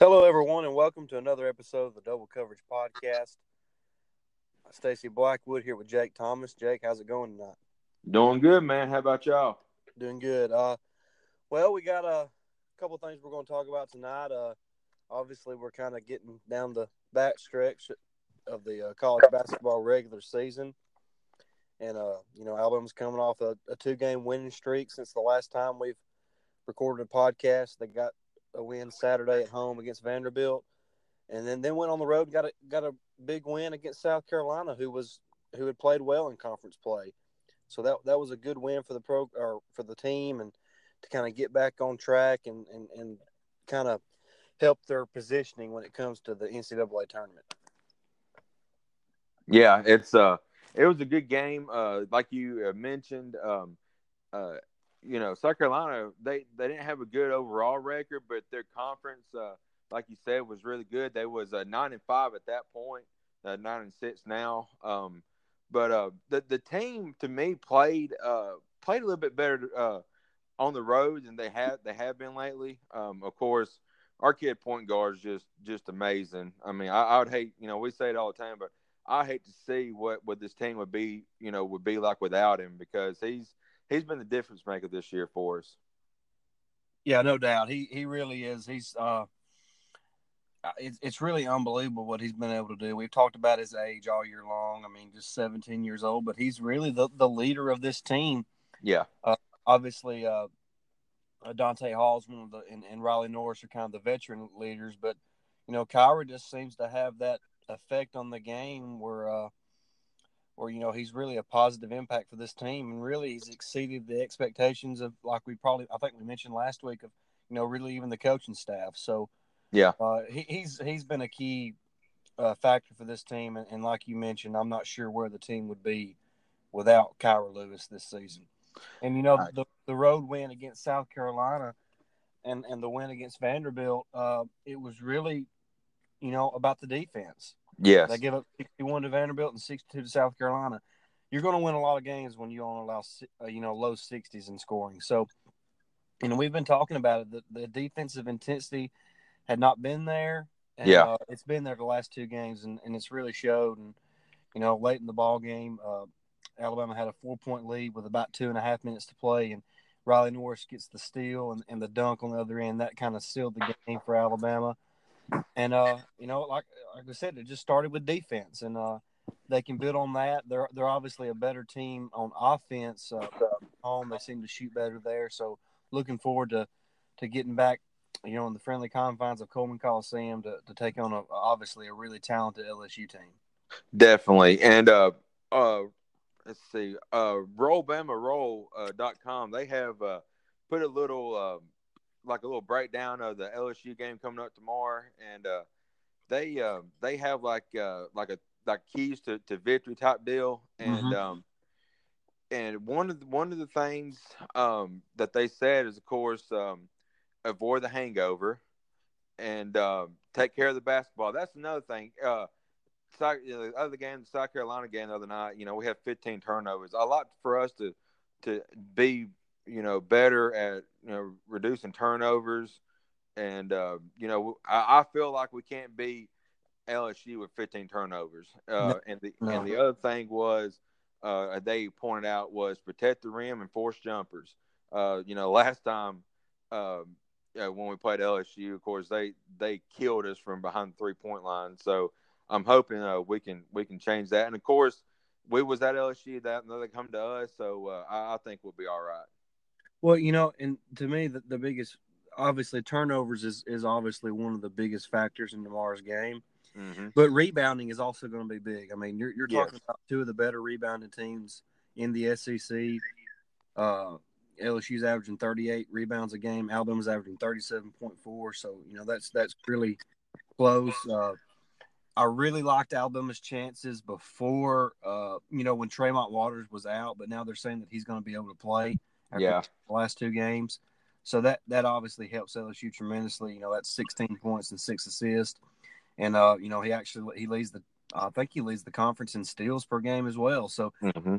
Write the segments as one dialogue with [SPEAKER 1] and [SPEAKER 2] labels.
[SPEAKER 1] Hello, everyone, and welcome to another episode of the Double Coverage Podcast. Stacy Blackwood here with Jake Thomas. Jake, how's it going tonight?
[SPEAKER 2] Doing good, man. How about y'all?
[SPEAKER 1] Doing good. Uh, well, we got a couple things we're going to talk about tonight. Uh, obviously, we're kind of getting down the back stretch of the uh, college basketball regular season, and uh, you know, Alabama's coming off a, a two-game winning streak since the last time we've recorded a podcast. They got a win Saturday at home against Vanderbilt, and then then went on the road got a got a big win against South Carolina, who was who had played well in conference play. So that that was a good win for the pro or for the team, and to kind of get back on track and and, and kind of help their positioning when it comes to the NCAA tournament.
[SPEAKER 2] Yeah, it's uh, it was a good game. Uh, like you uh, mentioned, um, uh, you know, South Carolina they they didn't have a good overall record, but their conference, uh, like you said, was really good. They was uh, nine and five at that point, uh, nine and six now. Um, but uh, the the team to me played uh played a little bit better uh on the road than they have they have been lately. Um, of course, our kid point guard is just just amazing. I mean, I, I would hate you know we say it all the time, but I hate to see what what this team would be you know would be like without him because he's he's been the difference maker this year for us.
[SPEAKER 1] Yeah, no doubt. He he really is. He's uh, it's it's really unbelievable what he's been able to do. We've talked about his age all year long. I mean, just 17 years old, but he's really the the leader of this team.
[SPEAKER 2] Yeah.
[SPEAKER 1] Uh, obviously, uh, Donta Hall's one of the and, and Riley Norris are kind of the veteran leaders, but you know, Kira just seems to have that effect on the game where uh, where you know he's really a positive impact for this team, and really he's exceeded the expectations of like we probably I think we mentioned last week of you know really even the coaching staff. So
[SPEAKER 2] yeah,
[SPEAKER 1] uh, he, he's he's been a key uh, factor for this team, and, and, like you mentioned, I'm not sure where the team would be without Kira Lewis this season. And you know right. the the road win against South Carolina, and and the win against Vanderbilt, uh, it was really you know about the defense.
[SPEAKER 2] Yes.
[SPEAKER 1] They give up 61 to Vanderbilt and 62 to South Carolina. You're going to win a lot of games when you only allow, uh, you know, low 60s in scoring. So, you know, we've been talking about it. The, the defensive intensity had not been there. And,
[SPEAKER 2] yeah.
[SPEAKER 1] Uh, it's been there the last two games, and, and it's really showed. And, you know, late in the ball game, uh, Alabama had a four point lead with about two and a half minutes to play. And Riley Norris gets the steal and, and the dunk on the other end. That kind of sealed the game for Alabama. And uh, you know, like like I said, it just started with defense, and uh, they can build on that. They're they're obviously a better team on offense. Uh, home, they seem to shoot better there. So looking forward to to getting back, you know, in the friendly confines of Coleman Coliseum to, to take on a obviously a really talented LSU team.
[SPEAKER 2] Definitely, and uh, uh, let's see, uh, rollbamaroll uh, com. They have uh, put a little. Uh, like a little breakdown of the LSU game coming up tomorrow, and uh, they uh, they have like uh, like a like keys to, to victory type deal, and mm-hmm. um, and one of the, one of the things um, that they said is, of course, um, avoid the hangover and uh, take care of the basketball. That's another thing. Uh, you know, the other game, the South Carolina game the other night, you know, we have 15 turnovers. A lot for us to to be you know, better at you know reducing turnovers, and uh, you know, I, I, feel like we can't beat LSU with 15 turnovers. Uh, no, and the no. and the other thing was uh, they pointed out was protect the rim and force jumpers. Uh, you know, last time um, when we played LSU, of course they they killed us from behind the three point line. So I'm hoping uh, we can we can change that. And of course, we was at LSU that and they come to us, so uh, I, I think we'll be all right.
[SPEAKER 1] Well, you know, and to me, the, the biggest, obviously, turnovers is, is obviously one of the biggest factors in tomorrow's game.
[SPEAKER 2] Mm-hmm.
[SPEAKER 1] But rebounding is also going to be big. I mean, you're, you're talking yes. about two of the better rebounding teams in the SEC. Uh, LSU's averaging 38 rebounds a game. Alabama's averaging 37.4. So, you know, that's that's really close. Uh, I really liked Alabama's chances before, uh, you know, when Tremont Waters was out, but now they're saying that he's going to be able to play
[SPEAKER 2] yeah.
[SPEAKER 1] the last two games. So that that obviously helps LSU tremendously. You know, that's 16 points and six assists, and uh, you know he actually he leads the I think he leads the conference in steals per game as well. So
[SPEAKER 2] mm-hmm.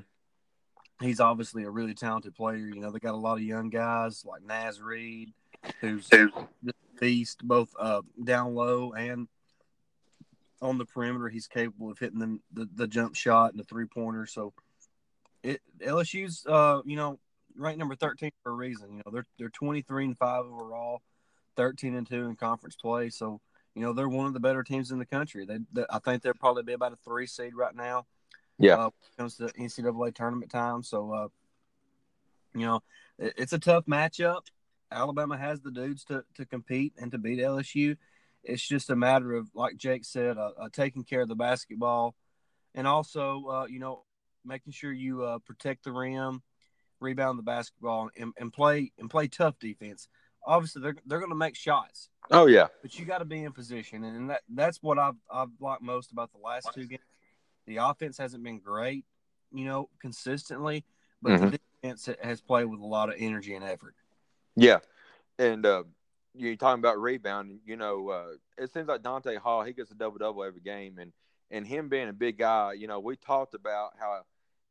[SPEAKER 1] he's obviously a really talented player. You know, they got a lot of young guys like Naz Reid, who's just beast both uh, down low and on the perimeter. He's capable of hitting the, the, the jump shot and the three pointer. So it LSU's uh, you know ranked number thirteen for a reason. You know they're they're twenty three and five overall, thirteen and two in conference play. So you know they're one of the better teams in the country. They, they I think they'll probably be about a three seed right now.
[SPEAKER 2] Yeah,
[SPEAKER 1] uh, when it comes to NCAA tournament time. So uh, you know it, it's a tough matchup. Alabama has the dudes to to compete and to beat LSU. It's just a matter of, like Jake said, uh, uh, taking care of the basketball, and also, uh, you know, making sure you uh, protect the rim, rebound the basketball, and, and play and play tough defense. Obviously, they're they're going to make shots.
[SPEAKER 2] Oh yeah,
[SPEAKER 1] but you got to be in position, and that that's what I've I've liked most about the last two games. The offense hasn't been great, you know, consistently, but mm-hmm. the defense has played with a lot of energy and effort.
[SPEAKER 2] Yeah, and uh, you're talking about rebounding. You know, uh, it seems like Donta Hall he gets a double double every game, and and him being a big guy, you know, we talked about how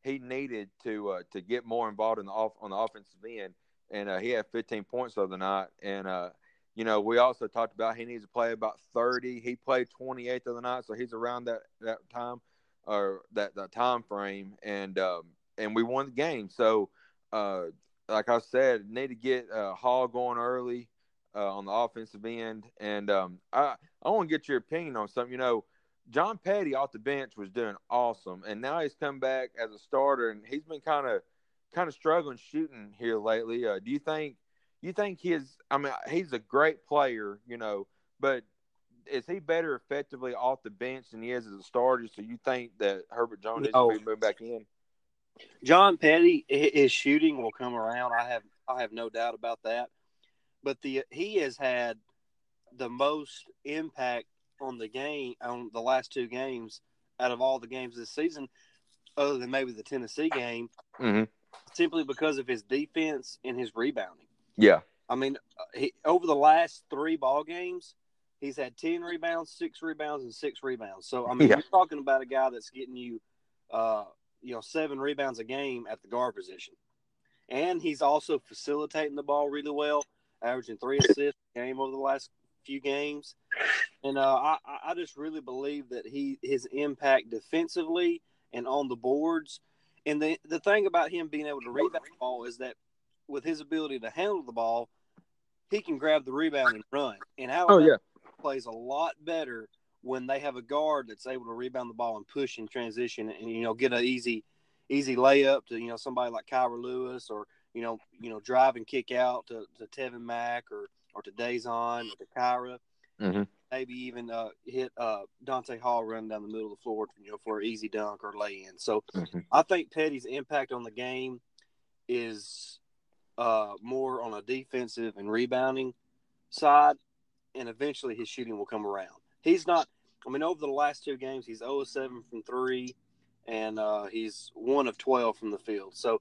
[SPEAKER 2] he needed to uh, to get more involved in the off on the offensive end, and uh, he had 15 points the other night, and uh, you know, we also talked about he needs to play about 30. He played 28 the other night, so he's around that that time or that that time frame, and um, and we won the game. So, uh, like I said, need to get Hall going early uh, on the offensive end. And um, I I want to get your opinion on something. You know, John Petty off the bench was doing awesome, and now he's come back as a starter, and he's been kind of kind of struggling shooting here lately. Uh, do you think you think his? I mean, he's a great player, you know, but is he better effectively off the bench than he is as a starter? So you think that Herbert Jones no. needs to be moved back in?
[SPEAKER 1] John Petty, his shooting will come around. I have I have no doubt about that but the he has had the most impact on the game on the last two games out of all the games this season, other than maybe the Tennessee game,
[SPEAKER 2] mm-hmm.
[SPEAKER 1] simply because of his defense and his rebounding.
[SPEAKER 2] Yeah,
[SPEAKER 1] I mean, uh, he, over the last three ball games, he's had ten rebounds, six rebounds, and six rebounds. So I mean, yeah. you're talking about a guy that's getting you, uh, you know, seven rebounds a game at the guard position, and he's also facilitating the ball really well averaging three assists a game over the last few games. And uh, I, I just really believe that he his impact defensively and on the boards. And the the thing about him being able to rebound the ball is that with his ability to handle the ball, he can grab the rebound and run. And Alabama oh, yeah. plays a lot better when they have a guard that's able to rebound the ball and push in transition and you know get an easy easy layup to you know somebody like Kira Lewis or you know, you know, drive and kick out to, to Tevin Mack or or to Dazon or to Kira.
[SPEAKER 2] Mm-hmm.
[SPEAKER 1] Maybe even uh, hit uh, Donta Hall running down the middle of the floor, you know, for an easy dunk or lay in. So mm-hmm. I think Petty's impact on the game is uh, more on a defensive and rebounding side, and eventually his shooting will come around. He's not. I mean, over the last two games, he's 0 7 from three, and uh, he's one of 12 from the field. So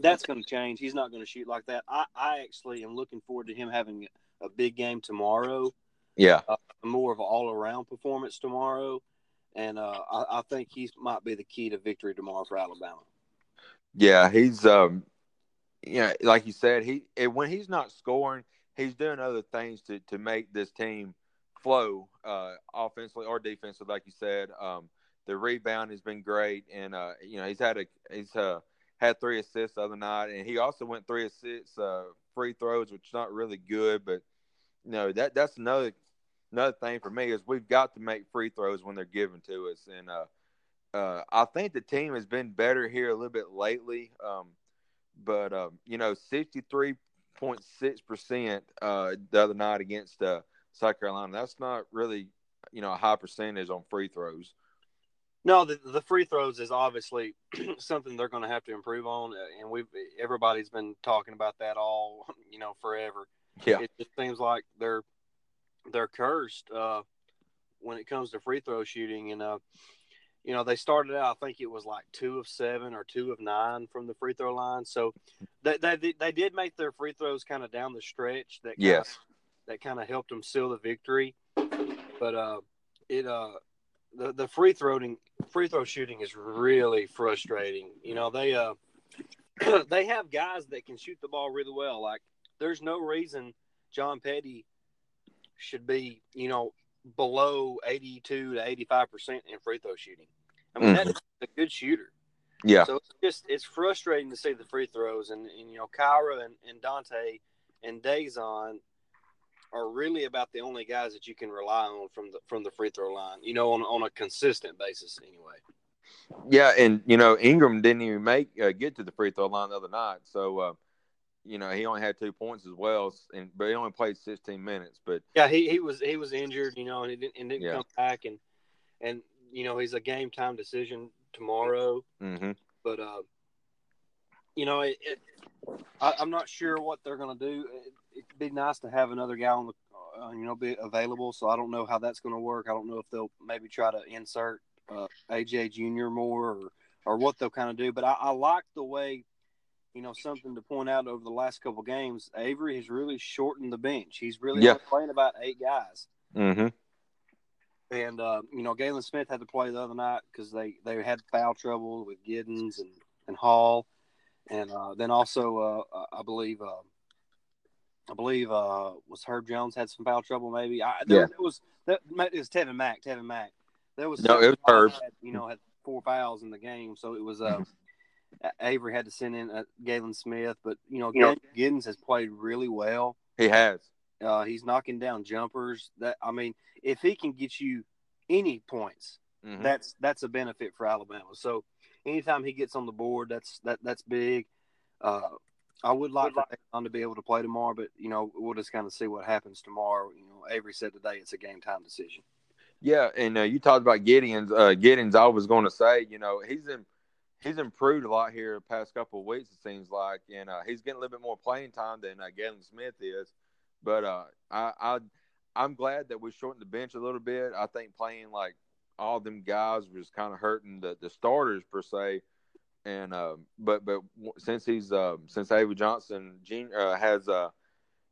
[SPEAKER 1] that's going to change. He's not going to shoot like that. I, I actually am looking forward to him having a big game tomorrow.
[SPEAKER 2] Yeah,
[SPEAKER 1] uh, more of an all around performance tomorrow, and uh, I, I, think he might be the key to victory tomorrow for Alabama.
[SPEAKER 2] Yeah, he's um, yeah, like you said, he when he's not scoring, he's doing other things to to make this team flow, uh, offensively or defensively, like you said. Um, the rebound has been great, and uh, you know he's had a he's uh had three assists the other night, and he also went three assists uh, free throws, which is not really good, but you know that that's another another thing for me is we've got to make free throws when they're given to us, and uh, uh, I think the team has been better here a little bit lately, um, but um, you know, sixty three point six percent uh, the other night against uh, South Carolina. That's not really you know a high percentage on free throws.
[SPEAKER 1] No, the, the free throws is obviously something they're going to have to improve on, uh, and we've everybody's been talking about that all you know forever.
[SPEAKER 2] Yeah,
[SPEAKER 1] it just seems like they're they're cursed uh, when it comes to free throw shooting, and uh, you know they started out. I think it was like two of seven or two of nine from the free throw line. So they they, they did make their free throws kind of down the stretch. That
[SPEAKER 2] yes,
[SPEAKER 1] kinda, that kind of helped them seal the victory. But uh, it uh the the free throwing free throw shooting is really frustrating. You know, they uh they have guys that can shoot the ball really well. Like there's no reason John Petty should be, you know, below 82 to 85 percent in free throw shooting. I mean,
[SPEAKER 2] Mhm.
[SPEAKER 1] that's a good shooter.
[SPEAKER 2] Yeah.
[SPEAKER 1] So it's just it's frustrating to see the free throws, and, and you know, Kira and, and Donta and Dazon are really about the only guys that you can rely on from the from the free throw line. You know, on on a consistent basis, anyway.
[SPEAKER 2] Yeah, and you know Ingram didn't even make uh, get to the free throw line the other night, so uh, you know he only had two points as well, and but he only played 16 minutes. But
[SPEAKER 1] Yeah, he, he was he was injured, you know, and he didn't, and didn't
[SPEAKER 2] Yeah.
[SPEAKER 1] come back, and and you know he's a game time decision tomorrow.
[SPEAKER 2] hmm
[SPEAKER 1] But uh, you know, it, it, I, I'm not sure what they're going to do. It, it'd be nice to have another guy on the, uh, you know, be available. So I don't know how that's going to work. I don't know if they'll maybe try to insert uh, AJ Junior more or or what they'll kind of do. But I, I like the way. You know, something to point out over the last couple games, Avery has really shortened the bench. He's really
[SPEAKER 2] Yeah.
[SPEAKER 1] playing about eight guys.
[SPEAKER 2] hmm
[SPEAKER 1] And uh, you know, Galin Smith had to play the other night because they they had foul trouble with Giddens and and Hall, and uh, then also uh, I believe uh, I believe uh, was Herb Jones had some foul trouble maybe. I, there,
[SPEAKER 2] Yeah.
[SPEAKER 1] it was that it was Tevin Mack. Tevin Mack. There was
[SPEAKER 2] No, it was Herb.
[SPEAKER 1] Had, you know had four fouls in the game, so it was uh, Avery had to send in uh, Galin Smith, but you know,
[SPEAKER 2] You know-
[SPEAKER 1] Giddens has played really well.
[SPEAKER 2] He has.
[SPEAKER 1] Uh, he's knocking down jumpers. That I mean, if he can get you any points,
[SPEAKER 2] Mhm.
[SPEAKER 1] that's that's a benefit for Alabama. So anytime he gets on the board, that's that that's big. Uh, I would like for Dazon to be able to play tomorrow, but you know we'll just kind of see what happens tomorrow. You know, Avery said today it's a game time decision.
[SPEAKER 2] Yeah, and uh, you talked about Gideon's. Uh, Gideon's. I was going to say, you know, he's in, he's improved a lot here the past couple of weeks. It seems like, and uh, he's getting a little bit more playing time than uh, Galin Smith is. But uh, I, I, I'm glad that we shortened the bench a little bit. I think playing like all them guys was kind of hurting the, the starters per se. And uh, but but since he's uh, since Avery Johnson Junior uh, has uh,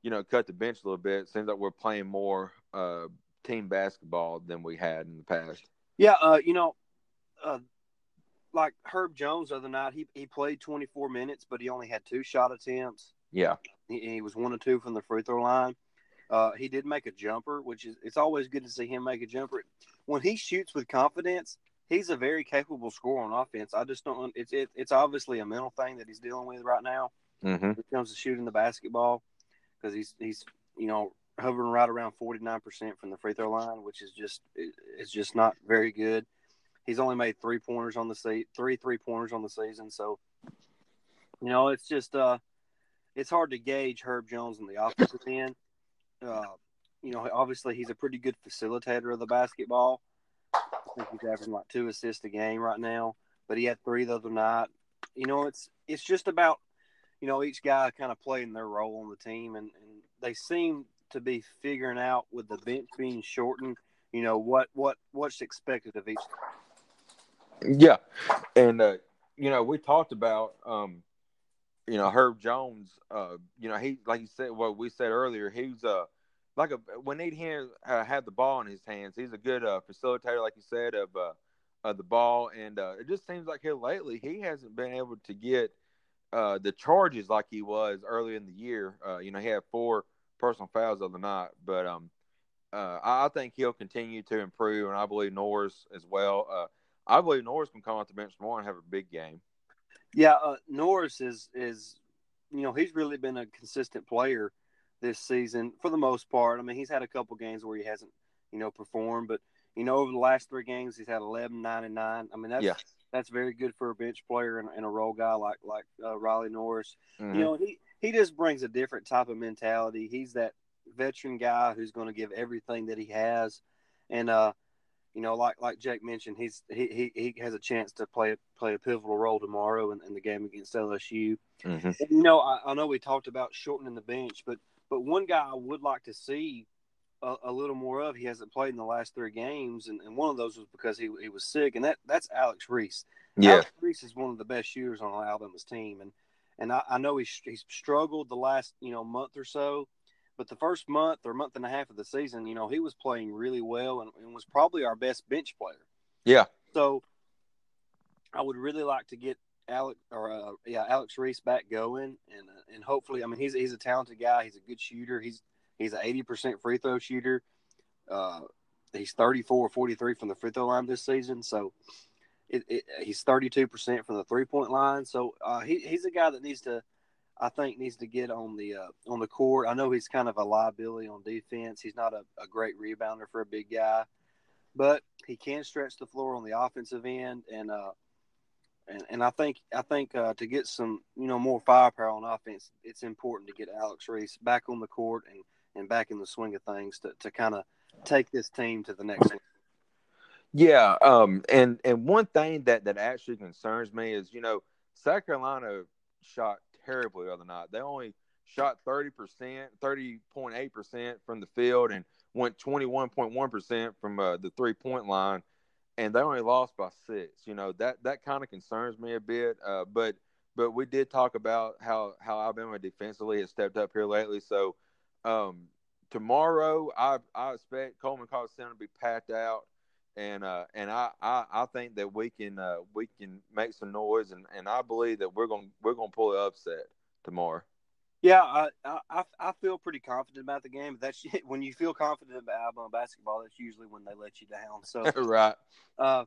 [SPEAKER 2] you know cut the bench a little bit, it seems like we're playing more uh, team basketball than we had in the past.
[SPEAKER 1] Yeah, uh, you know, uh, like Herb Jones the other night, he he played 24 minutes, but he only had two shot attempts.
[SPEAKER 2] Yeah,
[SPEAKER 1] He, he was one or two from the free throw line. Uh, he did make a jumper, which is it's always good to see him make a jumper. When he shoots with confidence, he's a very capable scorer on offense. I just don't. It's it, it's obviously a mental thing that he's dealing with right now
[SPEAKER 2] hmm
[SPEAKER 1] when it comes to shooting the basketball because he's he's you know hovering right around 49 percent from the free throw line, which is just it's just not very good. He's only made three pointers on the se- three three pointers on the season, so you know it's just uh it's hard to gauge Herb Jones in the offensive end. Uh, you know, obviously he's a pretty good facilitator of the basketball. Think he's averaging like two assists a game right now, but he had three the other night. You know, it's it's just about you know each guy kind of playing their role on the team, and, and they seem to be figuring out with the bench being shortened. You know what what what's expected of each.
[SPEAKER 2] yeah, and uh, you know we talked about um, you know Herb Jones. Uh, you know he like you said what we said earlier. He's uh like a when he had uh, had the ball in his hands, he's a good uh, facilitator, like you said, of uh, of the ball. And uh, it just seems like here lately he hasn't been able to get uh, the charges like he was early in the year. Uh, you know, he had four personal fouls the other night, but um, uh, I, I think he'll continue to improve, and I believe Norris as well. Uh, I believe Norris can come off the bench tomorrow and have a big game.
[SPEAKER 1] Yeah, uh, Norris is is you know he's really been a consistent player this season for the most part. I mean, he's had a couple games where he hasn't you know performed, but you know over the last three games he's had 11, 9, and nine. I mean that's
[SPEAKER 2] Yeah.
[SPEAKER 1] that's very good for a bench player and, and a role guy like like uh, Riley Norris.
[SPEAKER 2] Mhm.
[SPEAKER 1] You know he he just brings a different type of mentality. He's that veteran guy who's going to give everything that he has, and uh. You know, like like Jake mentioned, he's he, he, he has a chance to play play a pivotal role tomorrow in, in the game against LSU.
[SPEAKER 2] Mhm.
[SPEAKER 1] And, you know, I, I know we talked about shortening the bench, but but one guy I would like to see a, a little more of. He hasn't played in the last three games, and, and one of those was because he he was sick, and that that's Alex Reese.
[SPEAKER 2] Yeah,
[SPEAKER 1] Alex Reese is one of the best shooters on Alabama's team, and and I, I know he's he's struggled the last you know month or so, but the first month or month and a half of the season, you know, he was playing really well and, and was probably our best bench player.
[SPEAKER 2] yeah,
[SPEAKER 1] So I would really like to get Alex or uh, yeah Alex Reese back going, and uh, and hopefully, I mean he's he's a talented guy. He's a good shooter. He's He's an 80% free throw shooter. Uh, he's 34 43 from the free throw line this season. So it, it, he's 32% from the three point line. So uh, he, he's a guy that needs to, I think, needs to get on the uh, on the court. I know he's kind of a liability on defense. He's not a, a great rebounder for a big guy, but he can stretch the floor on the offensive end. And uh, and, and I think I think uh, to get some you know more firepower on offense, it's important to get Alex Reese back on the court and, and back in the swing of things to, to kind of take this team to the next level.
[SPEAKER 2] Yeah, um, and and one thing that that actually concerns me is you know South Carolina shot terribly the other night. They only shot thirty percent, thirty point eight percent from the field, and went twenty one point one percent from uh, the three point line, and they only lost by six. You know that that kind of concerns me a bit. Uh, but but we did talk about how how Alabama defensively has stepped up here lately. So um, tomorrow, I I expect Coleman Coliseum to be packed out and uh, and I, I, I think that we can uh, we can make some noise, and, and I believe that we're gonna we're gonna pull an upset tomorrow.
[SPEAKER 1] Yeah, I, I I feel pretty confident about the game. But that's when you feel confident about basketball. That's usually when they let you down. So
[SPEAKER 2] right.
[SPEAKER 1] Uh,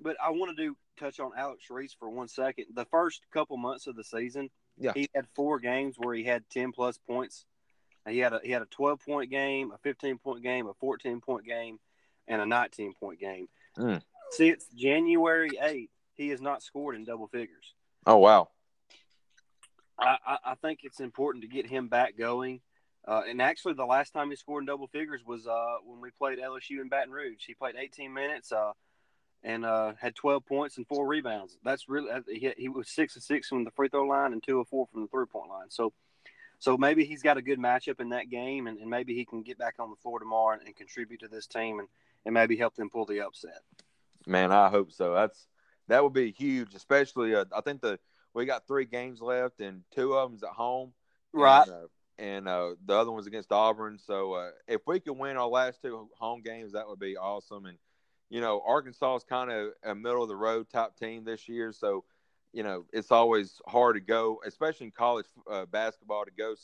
[SPEAKER 1] but I want to do touch on Alex Reese for one second. The first couple months of the season,
[SPEAKER 2] yeah,
[SPEAKER 1] he had four games where he had ten plus points. He had a he had a twelve point game, a fifteen point game, a fourteen point game, and a 19 point game.
[SPEAKER 2] Mm.
[SPEAKER 1] Since January 8th, he has not scored in double figures.
[SPEAKER 2] Oh, wow.
[SPEAKER 1] I, I, think it's important to get him back going. Uh, and actually, the last time he scored in double figures was uh, when we played LSU in Baton Rouge. He played 18 minutes uh, and uh, had 12 points and four rebounds. That's really he, he was six of six from the free throw line and two of four from the three point line. So, so maybe he's got a good matchup in that game, and, and maybe he can get back on the floor tomorrow and, and contribute to this team and and maybe help them pull the upset.
[SPEAKER 2] Man, I hope so. That's that would be huge, especially. Uh, I think the we got three games left, and two of them's at home,
[SPEAKER 1] right?
[SPEAKER 2] And, uh, and uh, the other one's against Auburn. So uh, if we could win our last two home games, that would be awesome. And you know, Arkansas is kind of a middle of the road top team this year, so you know it's always hard to go, especially in college uh, basketball, to go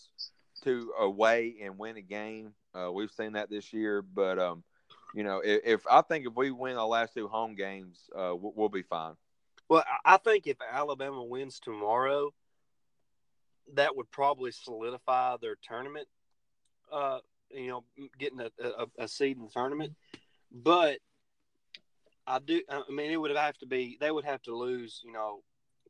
[SPEAKER 2] to away and win a game. Uh, we've seen that this year, but um, you know, if, if, I think if we win our last two home games, uh, we'll, we'll, be fine.
[SPEAKER 1] Well, I think if Alabama wins tomorrow, that would probably solidify their tournament. Uh, you know, getting a, a, a, seed in the tournament. But I do. I mean, it would have to be. They would have to lose. You know,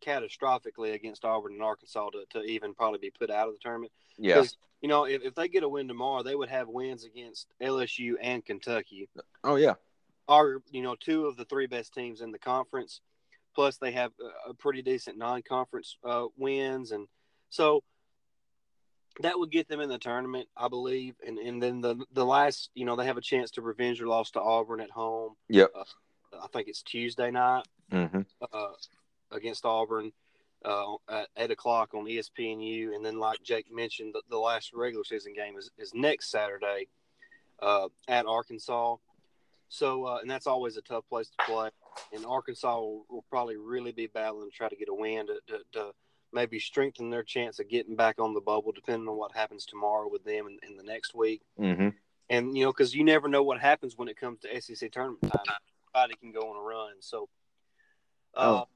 [SPEAKER 1] catastrophically against Auburn and Arkansas to, to even probably be put out of the tournament.
[SPEAKER 2] Yeah.
[SPEAKER 1] You know, if, if they get a win tomorrow, they would have wins against LSU and Kentucky.
[SPEAKER 2] Oh yeah.
[SPEAKER 1] Are you know two of the three best teams in the conference. Plus, they have a, pretty decent non-conference uh, wins, and so that would get them in the tournament, I believe. And and then the the last, you know, they have a chance to revenge their loss to Auburn at home.
[SPEAKER 2] Yep.
[SPEAKER 1] Uh, I think it's Tuesday night.
[SPEAKER 2] Mm-hmm.
[SPEAKER 1] Uh, against Auburn uh, at eight o'clock on ESPNU, and then like Jake mentioned, the, the last regular season game is, is next Saturday uh, at Arkansas. So, uh, and that's always a tough place to play. And Arkansas will, will probably really be battling to try to get a win to, to, to, maybe strengthen their chance of getting back on the bubble, depending on what happens tomorrow with them in, in the next week.
[SPEAKER 2] Mm-hmm.
[SPEAKER 1] And you know, because you never know what happens when it comes to SEC tournament time. Anybody can go on a run. So, uh, oh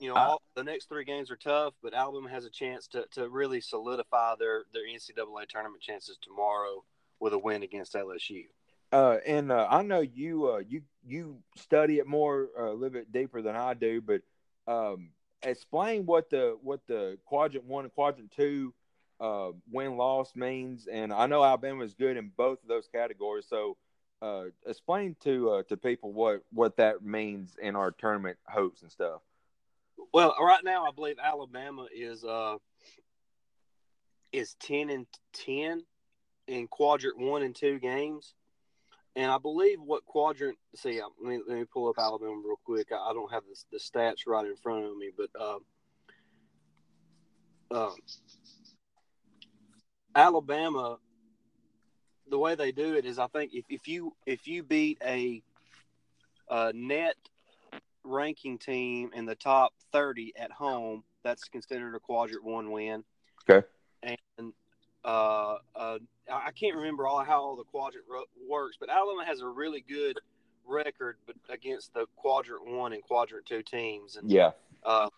[SPEAKER 1] you know, all, the next three games are tough, but Alabama has a chance to, to really solidify their, their NCAA tournament chances tomorrow with a win against LSU.
[SPEAKER 2] Uh, and uh, I know you uh, you you study it more uh, a little bit deeper than I do, but um, explain what the what the quadrant one and quadrant two uh, win loss means. And I know Alabama is good in both of those categories, so uh, explain to to people what what that means in our tournament hopes and stuff.
[SPEAKER 1] Well, right now I believe Alabama is is ten and ten in quadrant one and two games, and I believe what quadrant. See, let me let me pull up Alabama real quick. I, I don't have the, the stats right in front of me, but uh, uh, Alabama, the way they do it is, I think if, if you if you beat a, a net ranking team in the top 30 at home, that's considered a quadrant one win.
[SPEAKER 2] Okay.
[SPEAKER 1] And uh, uh, I can't remember all how all the quadrant ro- works, but Alabama has a really good record but against the quadrant one and quadrant two teams. And
[SPEAKER 2] Yeah.
[SPEAKER 1] uh,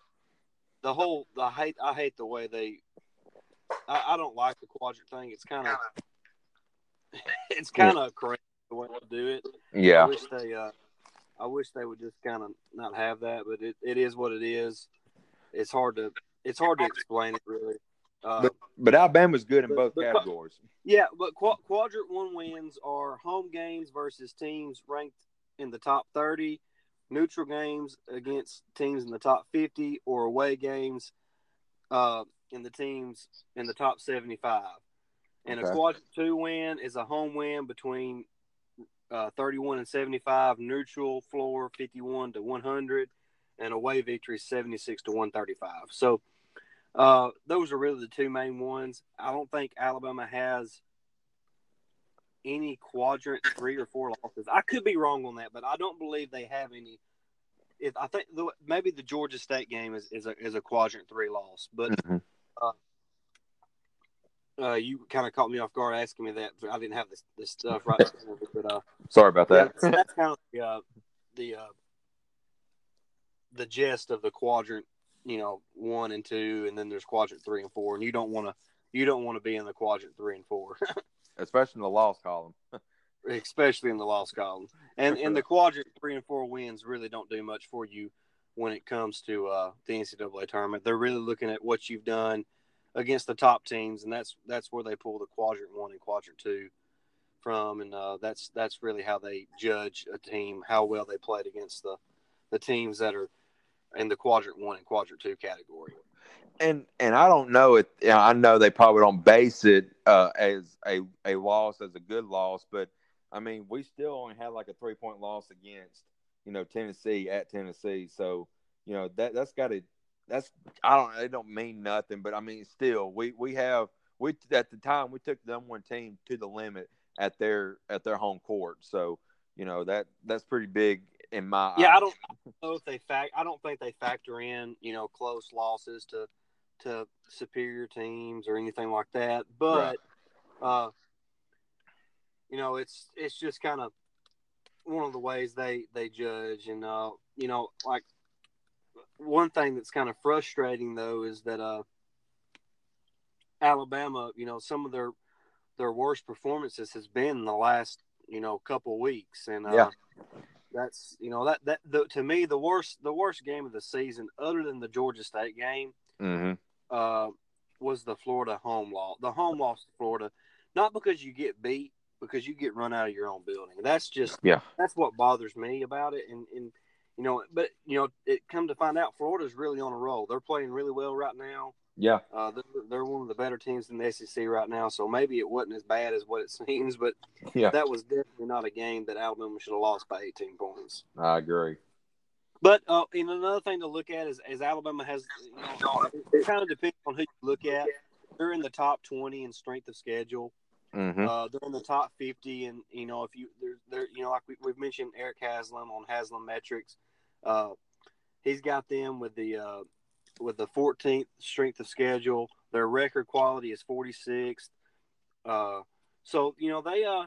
[SPEAKER 1] the whole I hate I hate the way they I, I don't like the quadrant thing. It's kind of it's kind of crazy the way they do it.
[SPEAKER 2] Yeah, I
[SPEAKER 1] wish they uh, I wish they would just kind of not have that, but it, it is what it is. It's hard to it's hard to explain it really. Uh,
[SPEAKER 2] But but Alabama's good in
[SPEAKER 1] But-
[SPEAKER 2] both
[SPEAKER 1] but-
[SPEAKER 2] categories.
[SPEAKER 1] yeah, but qu- quadrant one wins are home games versus teams ranked in the top 30, neutral games against teams in the top 50, or away games uh, in the teams in the top 75. And a quadrant two win is a home win between uh, 31 and 75, neutral floor 51 to 100, and away victory 76 to 135. So uh, those are really the two main ones. I don't think Alabama has any quadrant three or four losses. I could be wrong on that, but I don't believe they have any. If I think the, maybe the Georgia State game is, is a is a quadrant three loss, but
[SPEAKER 2] Mhm.
[SPEAKER 1] uh, you kind of caught me off guard asking me that. I didn't have this, this stuff right. before, but uh,
[SPEAKER 2] Sorry about
[SPEAKER 1] yeah,
[SPEAKER 2] that.
[SPEAKER 1] so that's kind of the uh, the uh, the gist of the quadrant. You know, one and two, and then there's quadrant three and four, and you don't want to you don't want to be in the quadrant three and four.
[SPEAKER 2] Especially in the loss column.
[SPEAKER 1] especially in the loss column. And and the quadrant three and four wins really don't do much for you when it comes to uh, the NCAA tournament. They're really looking at what you've done against the top teams, and that's that's where they pull the quadrant one and quadrant two from, and uh, that's that's really how they judge a team how well they played against the the teams that are in the quadrant one and quadrant two category.
[SPEAKER 2] and and I don't know it. You know, I know they probably don't base it uh, as a a loss as a good loss, but I mean, we still only had like a three point loss against you know Tennessee at Tennessee, so you know that that's got to that's I don't it don't mean nothing, but I mean still we we have we at the time we took the number one team to the limit at their at their home court, so you know that that's pretty big in my
[SPEAKER 1] Yeah, I don't know if they fact. I don't think they factor in you know close losses to to superior teams or anything like that. But uh, you know, it's it's just kind of one of the ways they they judge, and uh, you know, like one thing that's kind of frustrating though is that uh, Alabama, you know, some of their their worst performances has been in the last you know couple weeks, and uh,
[SPEAKER 2] Yeah.
[SPEAKER 1] That's you know that that the, to me the worst the worst game of the season, other than the Georgia State game,
[SPEAKER 2] Mhm.
[SPEAKER 1] uh, was the Florida home loss. The home loss to Florida, not because you get beat, because you get run out of your own building. That's just
[SPEAKER 2] Yeah.
[SPEAKER 1] that's what bothers me about it. And and you know, but you know, it come to find out, Florida's really on a roll. They're playing really well right now.
[SPEAKER 2] Yeah.
[SPEAKER 1] Uh, they're, they're one of the better teams in the SEC right now. So maybe it wasn't as bad as what it seems, but
[SPEAKER 2] Yeah.
[SPEAKER 1] that was definitely not a game that Alabama should have lost by 18 points.
[SPEAKER 2] I agree.
[SPEAKER 1] But uh, and another thing to look at is, is Alabama has, you know, it kind of depends on who you look at. They're in the top 20 in strength of schedule.
[SPEAKER 2] hmm
[SPEAKER 1] Uh, they're in the top 50, and you know if you they're, they're you know like we, we've mentioned Eric Haslam on Haslametrics, uh, he's got them with the uh, with the 14th strength of schedule. Their record quality is 46th. Uh, so you know they uh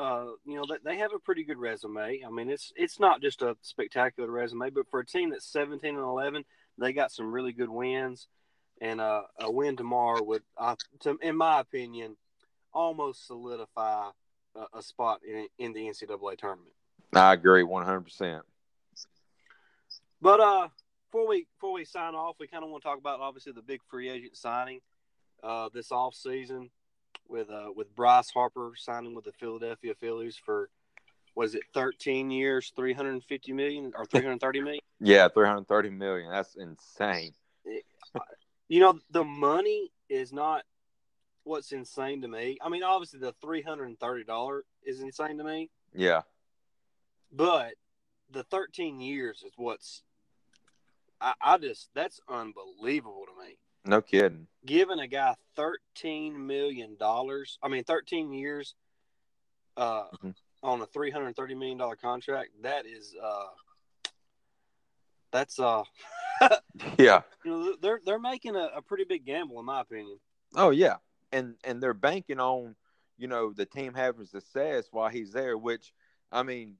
[SPEAKER 1] uh, you know, they, they have a pretty good resume. I mean, it's it's not just a spectacular resume, but for a team that's 17 and 11, they got some really good wins, and uh, a win tomorrow would, uh, to, in my opinion, almost solidify a, a spot in in the NCAA tournament.
[SPEAKER 2] I agree one hundred percent.
[SPEAKER 1] But uh, before we before we sign off, we kind of want to talk about obviously the big free agent signing uh, this off season with uh, with Bryce Harper signing with the Philadelphia Phillies for was it 13 years, 350 million or 330 million?
[SPEAKER 2] Yeah, three hundred thirty million. That's insane.
[SPEAKER 1] you know, the money is not what's insane to me. I mean, obviously the $330 is insane to me,
[SPEAKER 2] Yeah,
[SPEAKER 1] but the 13 years is what's I, I just that's unbelievable to me.
[SPEAKER 2] no kidding.
[SPEAKER 1] giving a guy thirteen million dollars. I mean, thirteen years uh,
[SPEAKER 2] Mhm.
[SPEAKER 1] on a three hundred thirty million dollar contract. That is, uh, that's uh,
[SPEAKER 2] Yeah,
[SPEAKER 1] you know, they're they're making a, a pretty big gamble, in my opinion.
[SPEAKER 2] Oh yeah, and and they're banking on you know the team having success while he's there, which I mean,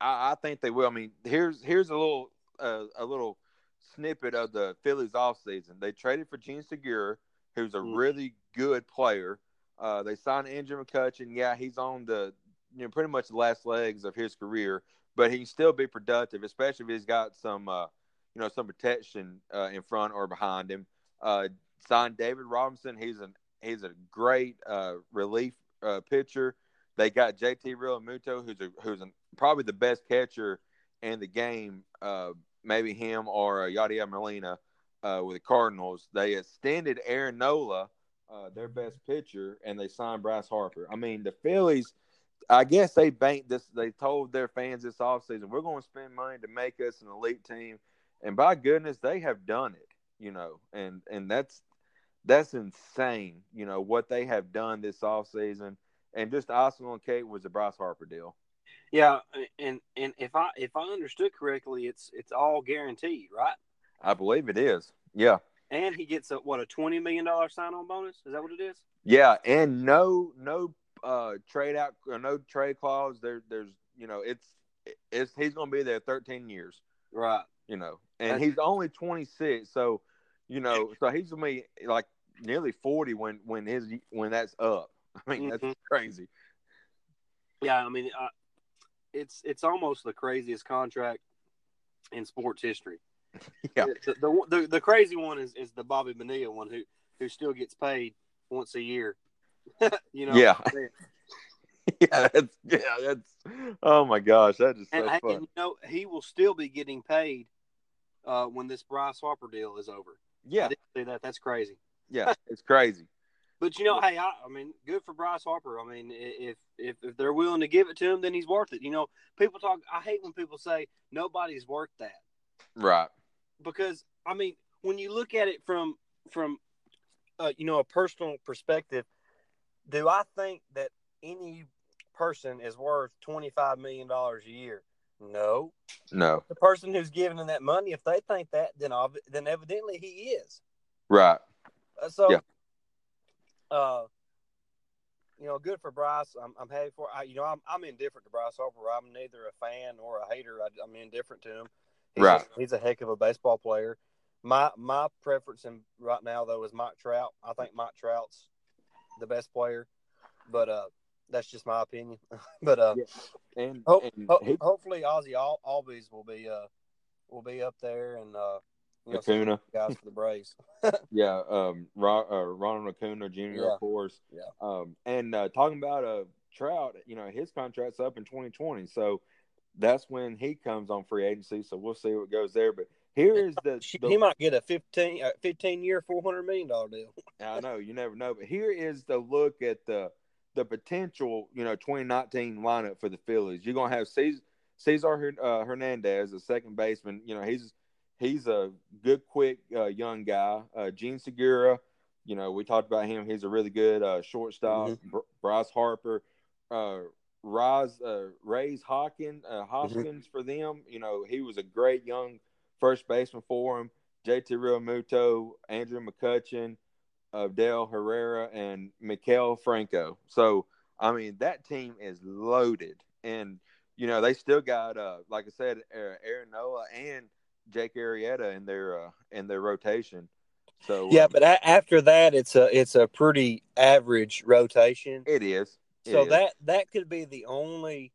[SPEAKER 2] I, I think they will. I mean, here's here's a little uh, a little snippet of the Phillies offseason. They traded for Jean Segura, who's a mm. really good player. Uh, they signed Andrew McCutchen. Yeah, he's on the you know pretty much the last legs of his career, but he can still be productive, especially if he's got some uh, you know some protection uh, in front or behind him. Uh, signed David Robinson. He's an he's a great uh, relief uh, pitcher. They got JT Realmuto, who's a who's a, probably the best catcher in the game. Maybe him or uh, Yadier Molina uh, with the Cardinals. They extended Aaron Nola, uh, their best pitcher, and they signed Bryce Harper. I mean, the Phillies. I guess they banked this. They told their fans this offseason, we're going to spend money to make us an elite team, and by goodness, they have done it. You know, and and that's that's insane. You know what they have done this offseason, and just icing on cake was the Bryce Harper deal.
[SPEAKER 1] Yeah, and and if I if I understood correctly, it's it's all guaranteed, right?
[SPEAKER 2] I believe it is. Yeah.
[SPEAKER 1] And he gets a what a twenty million dollar sign on bonus. Is that what it is?
[SPEAKER 2] Yeah, and no no uh trade out no trade clause. There there's you know it's it's he's going to be there thirteen years.
[SPEAKER 1] Right.
[SPEAKER 2] You know, and That's... he's only twenty six, so you know, so he's gonna be like nearly forty when when his when that's up. I mean, mm-hmm. that's crazy.
[SPEAKER 1] Yeah, I mean, uh, it's it's almost the craziest contract in sports history.
[SPEAKER 2] Yeah,
[SPEAKER 1] the the, the, the crazy one is, is the Bobby Bonilla one who who still gets paid once a year. you know.
[SPEAKER 2] Yeah. yeah, that's yeah, that's oh my gosh, that is so
[SPEAKER 1] and,
[SPEAKER 2] fun.
[SPEAKER 1] And, you know, he will still be getting paid uh, when this Bryce Harper deal is over.
[SPEAKER 2] Yeah,
[SPEAKER 1] I didn't see that. That's crazy.
[SPEAKER 2] Yeah, it's crazy.
[SPEAKER 1] But you know, hey, I, I, mean, good for Bryce Harper. I mean, if, if if they're willing to give it to him, then he's worth it. You know, people talk. I hate when people say nobody's worth that.
[SPEAKER 2] Right.
[SPEAKER 1] Because I mean, when you look at it from from uh, you know a personal perspective, do I think that any person is worth twenty five million dollars a year? No.
[SPEAKER 2] No.
[SPEAKER 1] The person who's giving them that money, if they think that, then then evidently he is.
[SPEAKER 2] Right.
[SPEAKER 1] Uh, so, yeah. Uh, you know, good for Bryce. I'm, I'm happy for. I, you know, I'm, I'm indifferent to Bryce Harper. I'm neither a fan or a hater. I, am indifferent to him. He's
[SPEAKER 2] right.
[SPEAKER 1] A, he's a heck of a baseball player. My my preference in right now though is Mike Trout. I think Mike Trout's the best player, but uh, that's just my opinion. but uh,
[SPEAKER 2] yeah. and,
[SPEAKER 1] ho-
[SPEAKER 2] and
[SPEAKER 1] ho- he, hopefully Ozzie Al- Albies will be uh will be up there and uh you know,
[SPEAKER 2] Acuna
[SPEAKER 1] guys for the Braves.
[SPEAKER 2] yeah, um, Ron, uh, Ronald Acuna Jr.
[SPEAKER 1] Yeah.
[SPEAKER 2] of course.
[SPEAKER 1] Yeah.
[SPEAKER 2] Um, and uh, talking about uh Trout, you know, his contract's up in 2020, so that's when he comes on free agency. So we'll see what goes there. But here is the, the
[SPEAKER 1] he might get a 15, uh, 15 year, four hundred million dollar deal.
[SPEAKER 2] I know you never know, but here is the look at the the potential, you know, 2019 lineup for the Phillies. You're gonna have Cesar, Cesar uh, Hernandez, a second baseman. You know, he's he's a good, quick uh, young guy. Uh, Jean Segura, you know, we talked about him. He's a really good uh, shortstop. Mm-hmm. Br- Bryce Harper, uh, Rise, uh, Rhys Hawkins, uh. Hoskins mm-hmm. for them. You know, he was a great young first baseman for him. JT Realmuto, Andrew McCutchen, Odubel Herrera and Maikel Franco. So I mean that team is loaded, and you know they still got uh like I said Aaron Nola and Jake Arrieta in their uh, in their rotation. So
[SPEAKER 1] yeah, but a- after that, it's a it's a pretty average rotation.
[SPEAKER 2] It is.
[SPEAKER 1] It so is. that that could be the only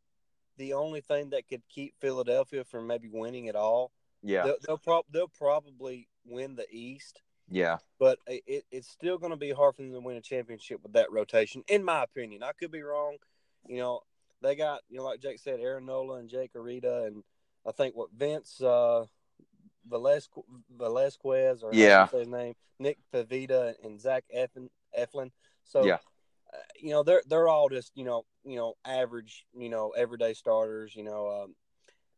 [SPEAKER 1] the only thing that could keep Philadelphia from maybe winning at all.
[SPEAKER 2] Yeah,
[SPEAKER 1] they'll they'll, pro- they'll probably win the East,
[SPEAKER 2] yeah,
[SPEAKER 1] but it, it's still going to be hard for them to win a championship with that rotation, in my opinion. I could be wrong. You know, they got you know, like Jake said, Aaron Nola and Jake Arrieta, and I think what Vince uh, Velasquez, Velasquez or
[SPEAKER 2] yeah,
[SPEAKER 1] his name, Nick Pivetta and Zach Eflin. Eflin. So
[SPEAKER 2] yeah.
[SPEAKER 1] Uh, you know they're they're all just you know you know average you know everyday starters. You know, um,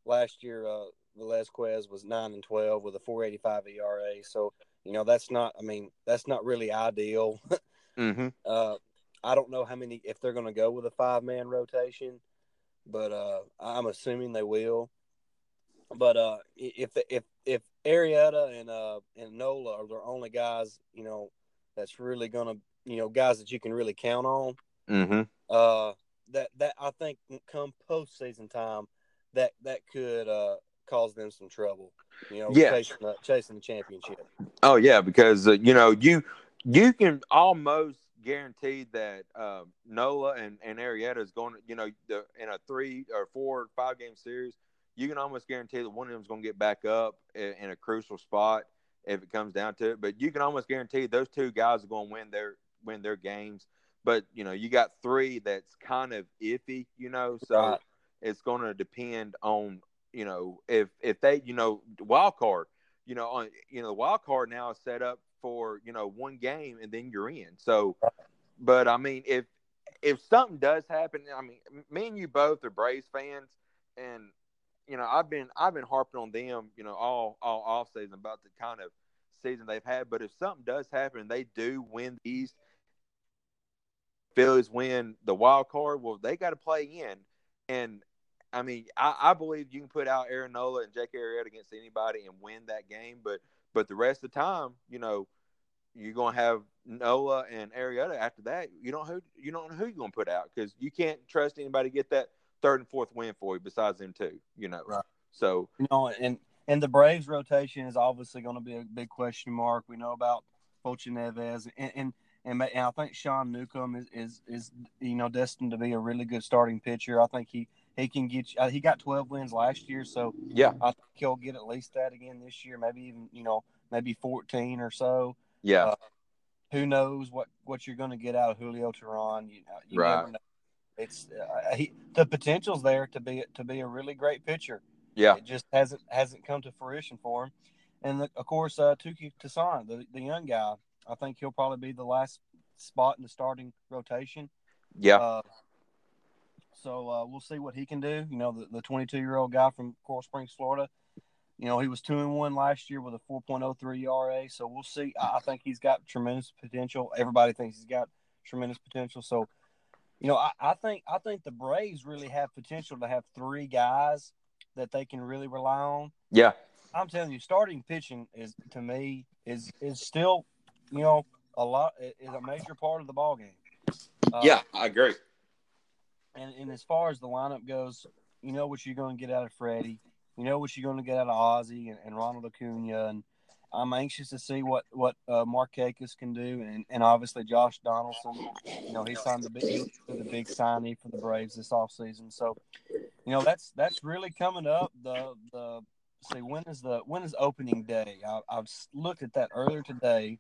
[SPEAKER 1] last year uh, Velasquez was nine and twelve with a four eighty five ERA. So you know, that's not. I mean, that's not really ideal.
[SPEAKER 2] mm-hmm.
[SPEAKER 1] uh, I don't know how many if they're going to go with a five man rotation, but uh, I'm assuming they will. But uh, if if if Arrieta and uh and Nola are their only guys, you know, that's really gonna you know guys that you can really count on.
[SPEAKER 2] Mm-hmm.
[SPEAKER 1] Uh, that that I think come postseason time, that that could uh cause them some trouble. You know,
[SPEAKER 2] Yeah.
[SPEAKER 1] chasing the, chasing the championship.
[SPEAKER 2] Oh yeah, because uh, you know you you can almost guarantee that uh, Nola and and Arrieta is going to you know the, in a three or four or five game series. You can almost guarantee that one of them is going to get back up in, a crucial spot if it comes down to it. But you can almost guarantee those two guys are going to win their win their games. But you know you got three that's kind of iffy. You know, so
[SPEAKER 1] Right.
[SPEAKER 2] it's going to depend on you know if if they you know wild card you know, on you know, the wild card now is set up for you know one game and then you're in. So, but I mean, if if something does happen, I mean, me and you both are Braves fans, and you know, I've been I've been harping on them, you know, all all off season about the kind of season they've had. But if something does happen, they do win the East. Phillies win the wild card. Well, they got to play in, and I mean, I, I believe you can put out Aaron Nola and Jake Arrieta against anybody and win that game. But but the rest of the time, you know, you're gonna have Nola and Arrieta. After that, you don't who you don't know who you're gonna put out because you can't trust anybody to get that third and fourth win for you besides them two. You know,
[SPEAKER 1] Right.
[SPEAKER 2] So
[SPEAKER 1] You know, and and the Braves rotation is obviously going to be a big question mark. We know about Poche Neves, and and, and, and I think Sean Newcomb is, is is you know destined to be a really good starting pitcher. I think he he can get you, uh, he got 12 wins last year, so
[SPEAKER 2] yeah,
[SPEAKER 1] I think he'll get at least that again this year. Maybe even you know maybe 14 or so.
[SPEAKER 2] yeah,
[SPEAKER 1] Uh, Who knows what what you're going to get out of Julio Teheran? You, uh, you
[SPEAKER 2] Right.
[SPEAKER 1] never know. It's uh, he, the potential's there to be to be a really great pitcher.
[SPEAKER 2] yeah,
[SPEAKER 1] It just hasn't hasn't come to fruition for him. And the, of course, uh, Touki Toussaint, the, the young guy, I think he'll probably be the last spot in the starting rotation.
[SPEAKER 2] yeah,
[SPEAKER 1] Uh, so uh, we'll see what he can do. You know, the, the 22 year old guy from Coral Springs, Florida. You know, he was two and one last year with a 4.03 ERA. So we'll see. I, I think he's got tremendous potential. Everybody thinks he's got tremendous potential. So, you know, I, I think I think the Braves really have potential to have three guys that they can really rely on.
[SPEAKER 2] yeah,
[SPEAKER 1] I'm telling you, starting pitching is to me is is still, you know, a lot is a major part of the ball game. Uh,
[SPEAKER 2] yeah. I agree.
[SPEAKER 1] and, and as far as the lineup goes, you know what you're going to get out of Freddie. You know what you're going to get out of Ozzie and, and Ronald Acuna. And I'm anxious to see what what uh, Markakis can do, and, and obviously Josh Donaldson. You know he signed the big the big signee for the Braves this offseason. So, you know that's that's really coming up. The the see when is the when is opening day? I, I've looked at that earlier today.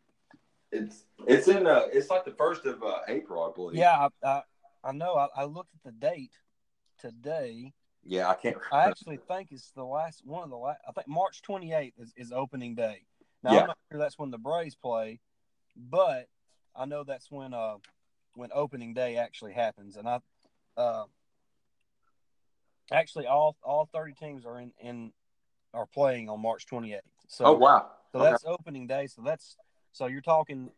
[SPEAKER 2] It's it's in uh it's like the first of uh, April, I believe.
[SPEAKER 1] Yeah, I I, I know. I, I looked at the date today.
[SPEAKER 2] yeah. I can't.
[SPEAKER 1] I actually think it's the last one of the last. I think March 28th is, is opening day. Now
[SPEAKER 2] Yeah.
[SPEAKER 1] I'm not sure that's when the Braves play, but I know that's when uh when opening day actually happens. And I uh actually all all 30 teams are in in are playing on March 28th. So
[SPEAKER 2] oh wow.
[SPEAKER 1] so
[SPEAKER 2] Okay.
[SPEAKER 1] that's opening day. So that's so you're talking,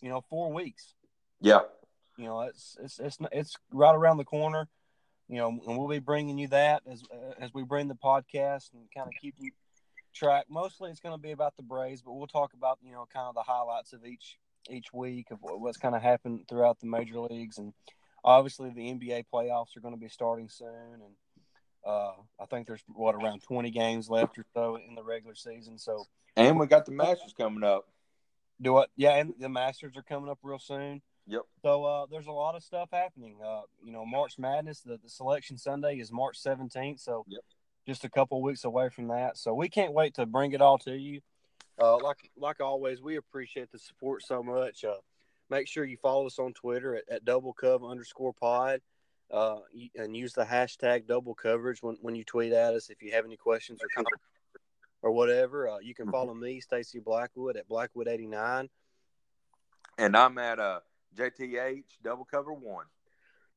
[SPEAKER 1] you know, four weeks.
[SPEAKER 2] Yeah.
[SPEAKER 1] You know, it's it's it's it's right around the corner. You know, and we'll be bringing you that as as we bring the podcast and kind of keep you track. Mostly, it's going to be about the Braves, but we'll talk about you know kind of the highlights of each each week of what- what's kind of happened throughout the major leagues, and obviously the NBA playoffs are going to be starting soon, and uh, I think there's what around 20 games left or so in the regular season. So
[SPEAKER 2] And we got the Masters coming up.
[SPEAKER 1] do what? Yeah, and the Masters are coming up real soon.
[SPEAKER 2] Yep.
[SPEAKER 1] So uh, there's a lot of stuff happening. Uh, you know, March Madness, the, the selection Sunday is March 17th. So
[SPEAKER 2] Yep.
[SPEAKER 1] Just a couple weeks away from that. So we can't wait to bring it all to you. Uh, like like always, we appreciate the support so much. Uh, make sure you follow us on Twitter at, at double cub underscore pod. Uh, and use the hashtag double coverage when, when you tweet at us if you have any questions or comments or whatever. Uh, you can follow me, Stacy Blackwood, at Blackwood89.
[SPEAKER 2] And I'm at uh JTH double cover one.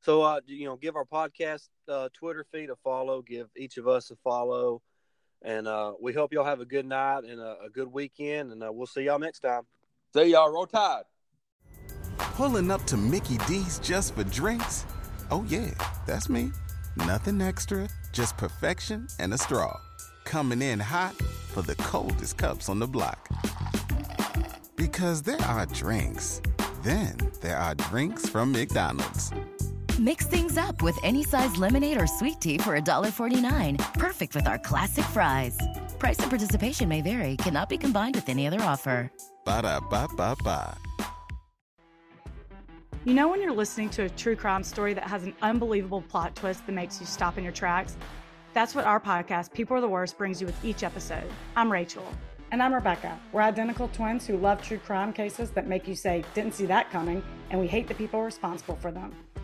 [SPEAKER 1] So, uh, you know, give our podcast uh, Twitter feed a follow. Give each of us a follow, and uh, we hope y'all have a good night and a, a good weekend. And uh, we'll see y'all next time.
[SPEAKER 2] See y'all. Roll Tide.
[SPEAKER 3] Pulling up to Mickey D's just for drinks? Oh, yeah, that's me. Nothing extra, just perfection and a straw. Coming in hot for the coldest cups on the block. Because there are drinks, Then there are drinks from McDonald's.
[SPEAKER 4] Mix things up with any size lemonade or sweet tea for $1.49. Perfect with our classic fries. Price and participation may vary, cannot be combined with any other offer.
[SPEAKER 3] Ba da ba ba ba.
[SPEAKER 5] You know, when you're listening to a true crime story that has an unbelievable plot twist that makes you stop in your tracks? That's what our podcast, People Are the Worst, brings you with each episode. I'm Rachel.
[SPEAKER 6] And I'm Rebecca. We're identical twins who love true crime cases that make you say, didn't see that coming, and we hate the people responsible for them.